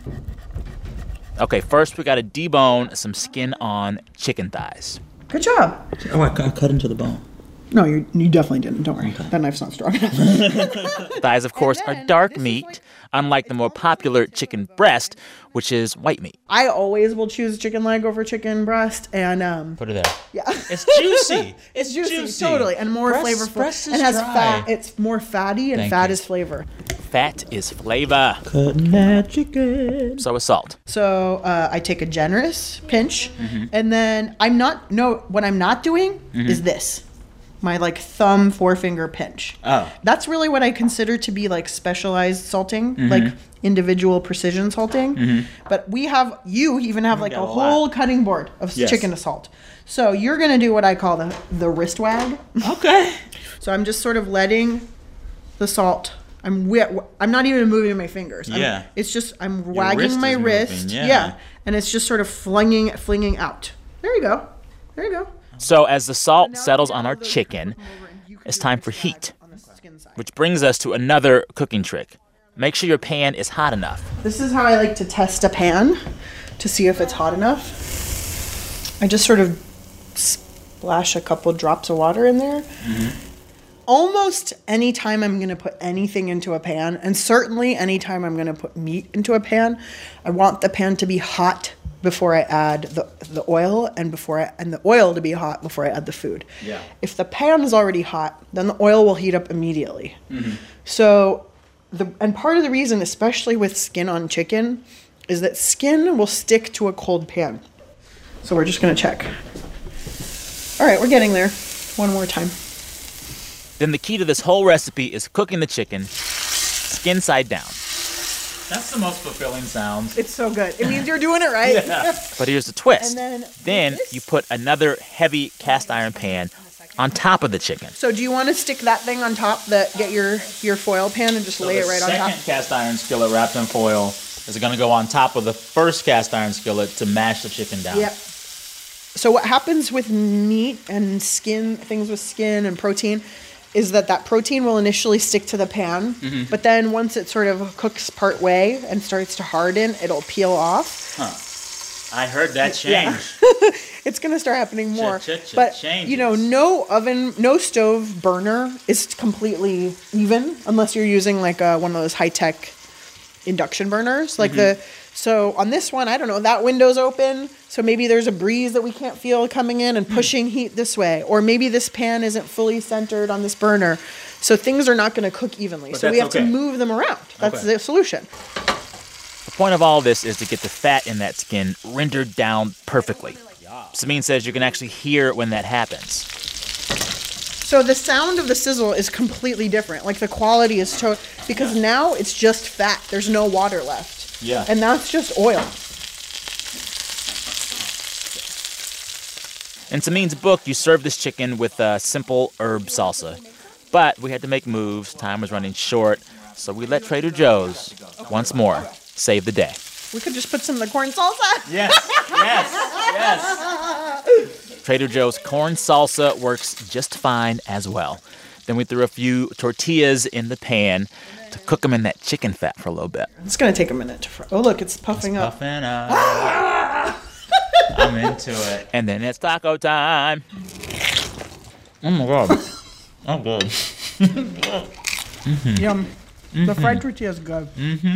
Okay, first we got to debone some skin on chicken thighs. Good job. Oh, I cut into the bone. No, you you definitely didn't. Don't worry. That knife's not strong enough. Thighs, of course, are dark meat, unlike the more popular chicken breast, which is white meat. I always will choose chicken leg over chicken breast, and um, Put it there. yeah, It's juicy. it's juicy, juicy. totally, and more Breast- flavorful. breast is and has dry. fat. It's more fatty, and Thank fat you. is flavor. Fat is flavor. Cutting that chicken. So is salt. So uh, I take a generous pinch, Mm-hmm. and then I'm not. No, what I'm not doing is this. My like thumb forefinger pinch. Oh. That's really what I consider to be like specialized salting, Mm-hmm. like individual precision salting. But we have you even have like a a whole cutting board of Yes. chicken to salt. So you're gonna do what I call the the wrist wag. Okay. So I'm just sort of letting the salt. I'm wi- I'm not even moving my fingers. I'm- Yeah. it's just I'm wagging wrist my moving, wrist. yeah. And it's just sort of flinging flinging out. There you go. There you go. So as the salt settles on our chicken, it's time for heat, which brings us to another cooking trick. Make sure your pan is hot enough. This is how I like to test a pan to see if it's hot enough. I just sort of splash a couple drops of water in there. Mm-hmm. Almost anytime I'm going to put anything into a pan, and certainly anytime I'm going to put meat into a pan, I want the pan to be hot before I add the, the oil and before I, and the oil to be hot before I add the food. Yeah. If the pan is already hot, then the oil will heat up immediately. Mm-hmm. So, the and part of the reason, especially with skin on chicken, is that skin will stick to a cold pan. So we're just gonna check. All right, we're getting there. One more time. Then the key to this whole recipe is cooking the chicken skin side down. That's the most fulfilling sound. It's so good. It means you're doing it right. Yeah. But here's the twist. And then Then you put another heavy cast iron pan on top of the chicken. So do you want to stick that thing on top? That get your your foil pan and just lay it right on top. Second cast iron skillet wrapped in foil is going to go on top of the first cast iron skillet to mash the chicken down. Yep. So what happens with meat and skin, things with skin and protein, is that that protein will initially stick to the pan, Mm-hmm. but then once it sort of cooks part way and starts to harden, it'll peel off. I heard that Yeah. change. It's gonna start happening more. Cha-cha-cha but you know, no oven, no stove burner is completely even unless you're using like a, one of those high tech induction burners. Like the so on this one, I don't know, that window's open, so maybe there's a breeze that we can't feel coming in and hmm. pushing heat this way, or maybe this pan isn't fully centered on this burner. So things are not going to cook evenly. so we have okay. to move them around. That's Okay. the solution. The point of all this is to get the fat in that skin rendered down perfectly. Samin says you can actually hear when that happens. So the sound of the sizzle is completely different. Like the quality is to- because now it's just fat. There's no water left. Yeah. And that's just oil. In Samin's book, you serve this chicken with a simple herb salsa. But we had to make moves, time was running short, so we let Trader Joe's, once more, save the day. We could just put some of the corn salsa. Yes, yes, yes. Trader Joe's corn salsa works just fine as well. Then we threw a few tortillas in the pan to cook them in that chicken fat for a little bit. It's gonna take a minute to fry. Oh look, it's puffing up. Puffing up. Ah! I'm into it. And then it's taco time. Oh my god. Oh good. mm-hmm. Yum. The fried tortilla is good. Mm-hmm.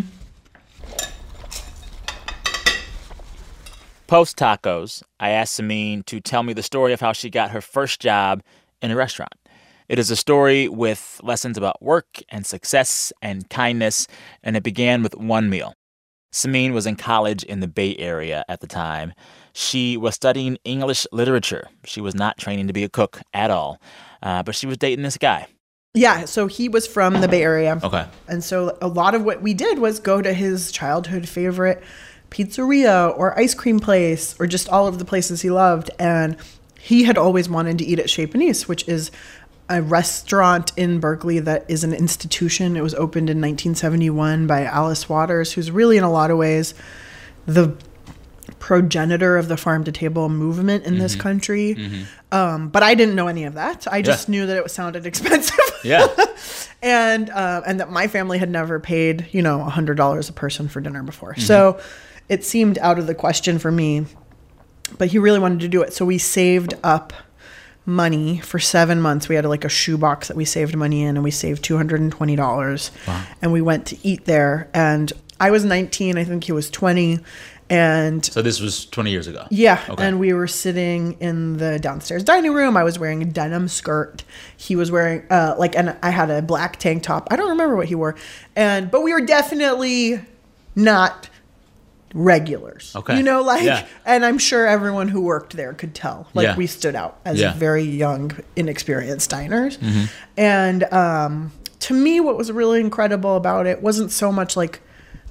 Post tacos, I asked Samin to tell me the story of how she got her first job in a restaurant. It is a story with lessons about work and success and kindness, and it began with one meal. Samin was in college in the Bay Area at the time. She was studying English literature. She was not training to be a cook at all, uh, but she was dating this guy. Yeah, so he was from the Bay Area. Okay. And so a lot of what we did was go to his childhood favorite pizzeria or ice cream place or just all of the places he loved. And he had always wanted to eat at Chez Panisse, which is a restaurant in Berkeley that is an institution. It was opened in 1971 by Alice Waters, who's really, in a lot of ways, the progenitor of the farm to table movement in this country. Um, but I didn't know any of that. I just Yeah. knew that it sounded expensive. Yeah. and uh, and that my family had never paid you know a hundred dollars a person for dinner before, so it seemed out of the question for me. But he really wanted to do it, so we saved up money for seven months. We had like a shoebox that we saved money in, and we saved two hundred and twenty dollars, and we went to eat there. And I was nineteen, I think he was twenty, and So this was 20 years ago. yeah, Okay. and we were sitting in the downstairs dining room. I was wearing a denim skirt. He was wearing uh like and I had a black tank top. I don't remember what he wore. And but we were definitely not regulars. Okay. You know like Yeah. and I'm sure everyone who worked there could tell. Like Yeah. we stood out as Yeah. Mm-hmm. very young inexperienced diners. And um to me what was really incredible about it wasn't so much like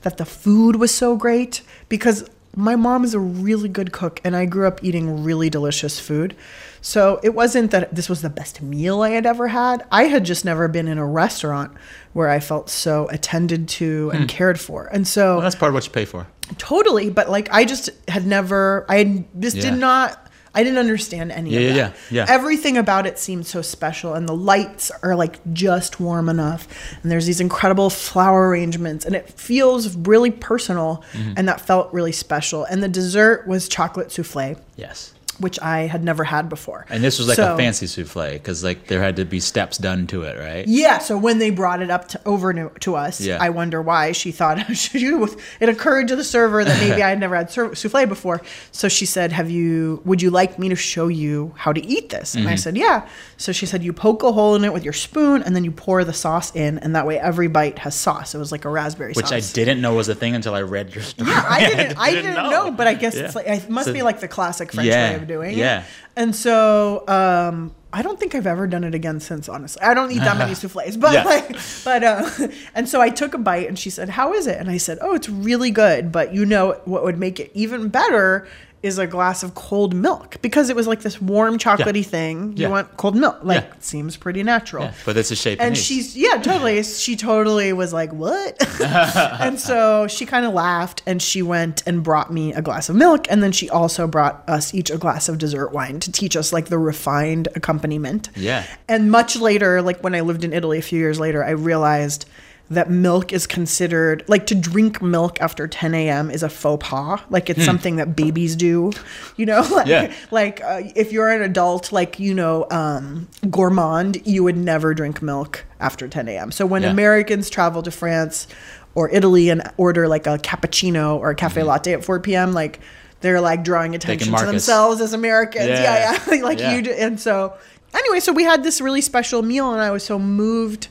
that the food was so great because my mom is a really good cook and I grew up eating really delicious food. So it wasn't that this was the best meal I had ever had. I had just never been in a restaurant where I felt so attended to and cared for. And so Well, that's part of what you pay for. Totally, but like I just had never I had, just Yeah. did not I didn't understand any Yeah, of yeah, that. yeah, yeah. Everything about it seemed so special and the lights are like just warm enough and there's these incredible flower arrangements and it feels really personal Mm-hmm. and that felt really special. And the dessert was chocolate souffle, Yes. Which I had never had before. And this was like So- a fancy souffle because like there had to be steps done to it, right? Yeah, so when they brought it up to, over to, to us, Yeah. I wonder why she thought it occurred to the server that maybe I had never had souffle before. So she said, "Have you? Would you like me to show you how to eat this?" And I Mm-hmm. said, "Yeah." So she said, "You poke a hole in it with your spoon, and then you pour the sauce in, and that way every bite has sauce." It was like a raspberry Which sauce. Which I didn't know was a thing until I read your story. Yeah, I didn't. I didn't, know. but I guess Yeah. it's like it must So- be like the classic French Yeah, way of doing yeah. it. And so um, I don't think I've ever done it again since. Honestly, I don't eat that many souffles, but Yeah. like, but uh, and so I took a bite, and she said, "How is it?" And I said, "Oh, it's really good." But you know what would make it even better is a glass of cold milk because it was like this warm chocolatey thing. You Yeah. want cold milk? Like Yeah. seems pretty natural Yeah, but it's a shape. and she's yeah totally she totally was like what and so she kind of laughed and she went and brought me a glass of milk and then she also brought us each a glass of dessert wine to teach us like the refined accompaniment Yeah. and much later like when i lived in italy a few years later i realized that milk is considered like to drink milk after 10 a.m. is a faux pas. Like it's something that babies do, you know. Like, Hmm. Yeah. like uh, if you're an adult, like you know, um, gourmand, you would never drink milk after 10 a.m. So when Yeah. Americans travel to France or Italy and order like a cappuccino or a cafe latte at 4 p.m., like they're like drawing attention to themselves as Americans. Yeah. Yeah, yeah. like Yeah. you do. And so anyway, so we had this really special meal, and I was so moved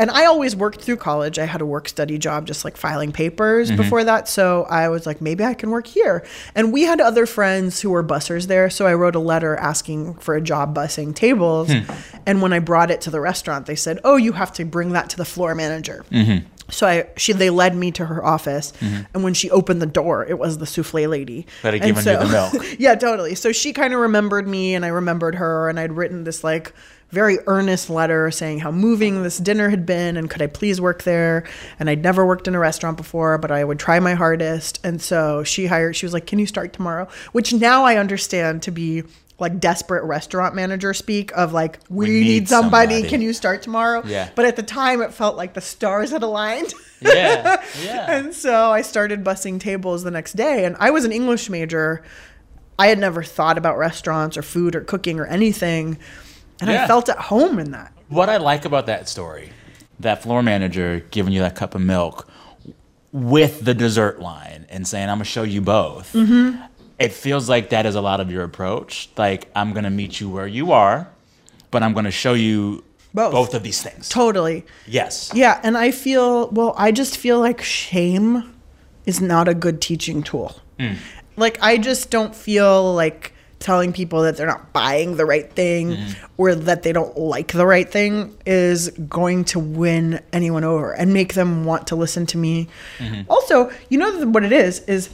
and I always worked through college. I had a work study job, just like filing papers Mm-hmm. before that. So I was like, maybe I can work here. And we had other friends who were bussers there. So I wrote a letter asking for a job bussing tables. Hmm. And when I brought it to the restaurant, they said, oh, you have to bring that to the floor manager. Mm-hmm. So I, she, they led me to her office, and when she opened the door, it was the souffle lady. That had given you the milk. yeah, totally. So she kind of remembered me, and I remembered her, and I'd written this like very earnest letter saying how moving this dinner had been, and could I please work there? And I'd never worked in a restaurant before, but I would try my hardest. And so she hired. She was like, "Can you start tomorrow?" Which now I understand to be. Like desperate restaurant manager speak of like we, We need, need somebody. somebody. Can you start tomorrow? Yeah. But at the time, it felt like the stars had aligned. yeah, yeah. And so I started bussing tables the next day. And I was an English major. I had never thought about restaurants or food or cooking or anything. And Yeah. I felt at home in that. What I like about that story, that floor manager giving you that cup of milk with the dessert line and saying, I'm going to show you both. Mm-hmm. It feels like that is a lot of your approach. Like, I'm going to meet you where you are, but I'm going to show you Both. both of these things. Totally. Yes. Yeah. And I feel, well, I just feel like shame is not a good teaching tool. Like, I just don't feel like telling people that they're not buying the right thing mm-hmm. or that they don't like the right thing is going to win anyone over and make them want to listen to me. Mm-hmm. Also, you know what it is is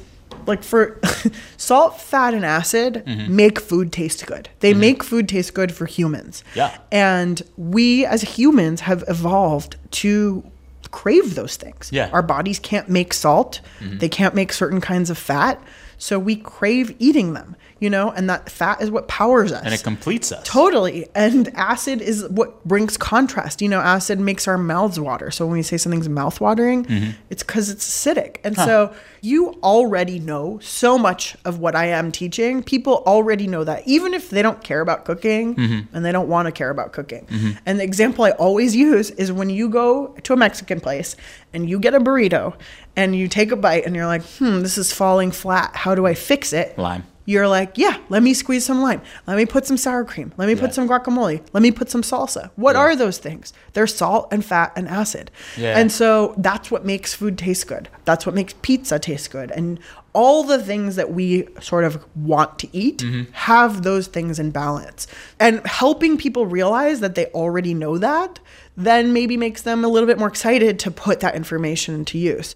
like for salt, fat, and acid mm-hmm. make food taste good. They make food taste good for humans. Yeah. And we as humans have evolved to crave those things. Yeah. Our bodies can't make salt. They can't make certain kinds of fat. So we crave eating them, you know, and that fat is what powers us. And it completes us. Totally. And acid is what brings contrast. You know, acid makes our mouths water. So when we say something's mouth watering, Mm-hmm. it's because it's acidic. And so you already know so much of what I am teaching. People already know that, even if they don't care about cooking Mm-hmm. and they don't want to care about cooking. And the example I always use is when you go to a Mexican place and you get a burrito and you take a bite and you're like, hmm, this is falling flat. How do I fix it? Lime. You're like, yeah, let me squeeze some lime. Let me put some sour cream. Let me Yeah. put some guacamole. Let me put some salsa. What Yeah. are those things? They're salt and fat and acid. Yeah. And so that's what makes food taste good. That's what makes pizza taste good. And all the things that we sort of want to eat mm-hmm. have those things in balance. And helping people realize that they already know that then maybe makes them a little bit more excited to put that information into use.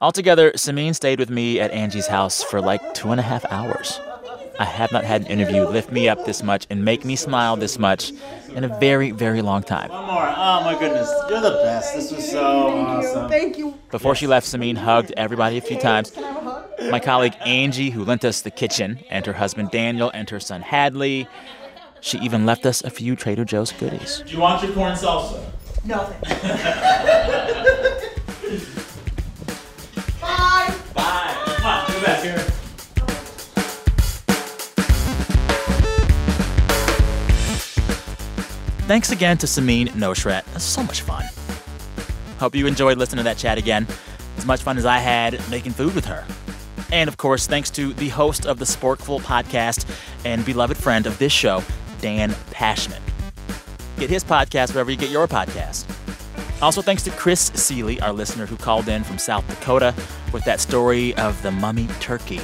Altogether, Samin stayed with me at Angie's house for like two and a half hours. I have not had an interview lift me up this much and make me smile this much in a very, very long time. One more. Oh my goodness, you're the best. This was so awesome. Thank you. Before she left, Samin hugged everybody a few times. My colleague Angie, who lent us the kitchen, and her husband Daniel, and her son Hadley. She even left us a few Trader Joe's goodies. Do you want your corn salsa? No, Nothing. Thanks again to Samin Nosrat. It was so much fun. Hope you enjoyed listening to that chat again. As much fun as I had making food with her. And of course, thanks to the host of the Sporkful podcast and beloved friend of this show, Dan Pashman. Get his podcast wherever you get your podcast. Also, thanks to Chris Seeley, our listener who called in from South Dakota with that story of the mummy turkey.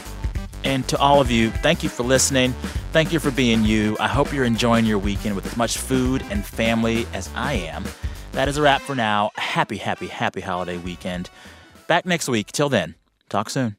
And to all of you, thank you for listening. Thank you for being you. I hope you're enjoying your weekend with as much food and family as I am. That is a wrap for now. Happy, happy, happy holiday weekend. Back next week. Till then, talk soon.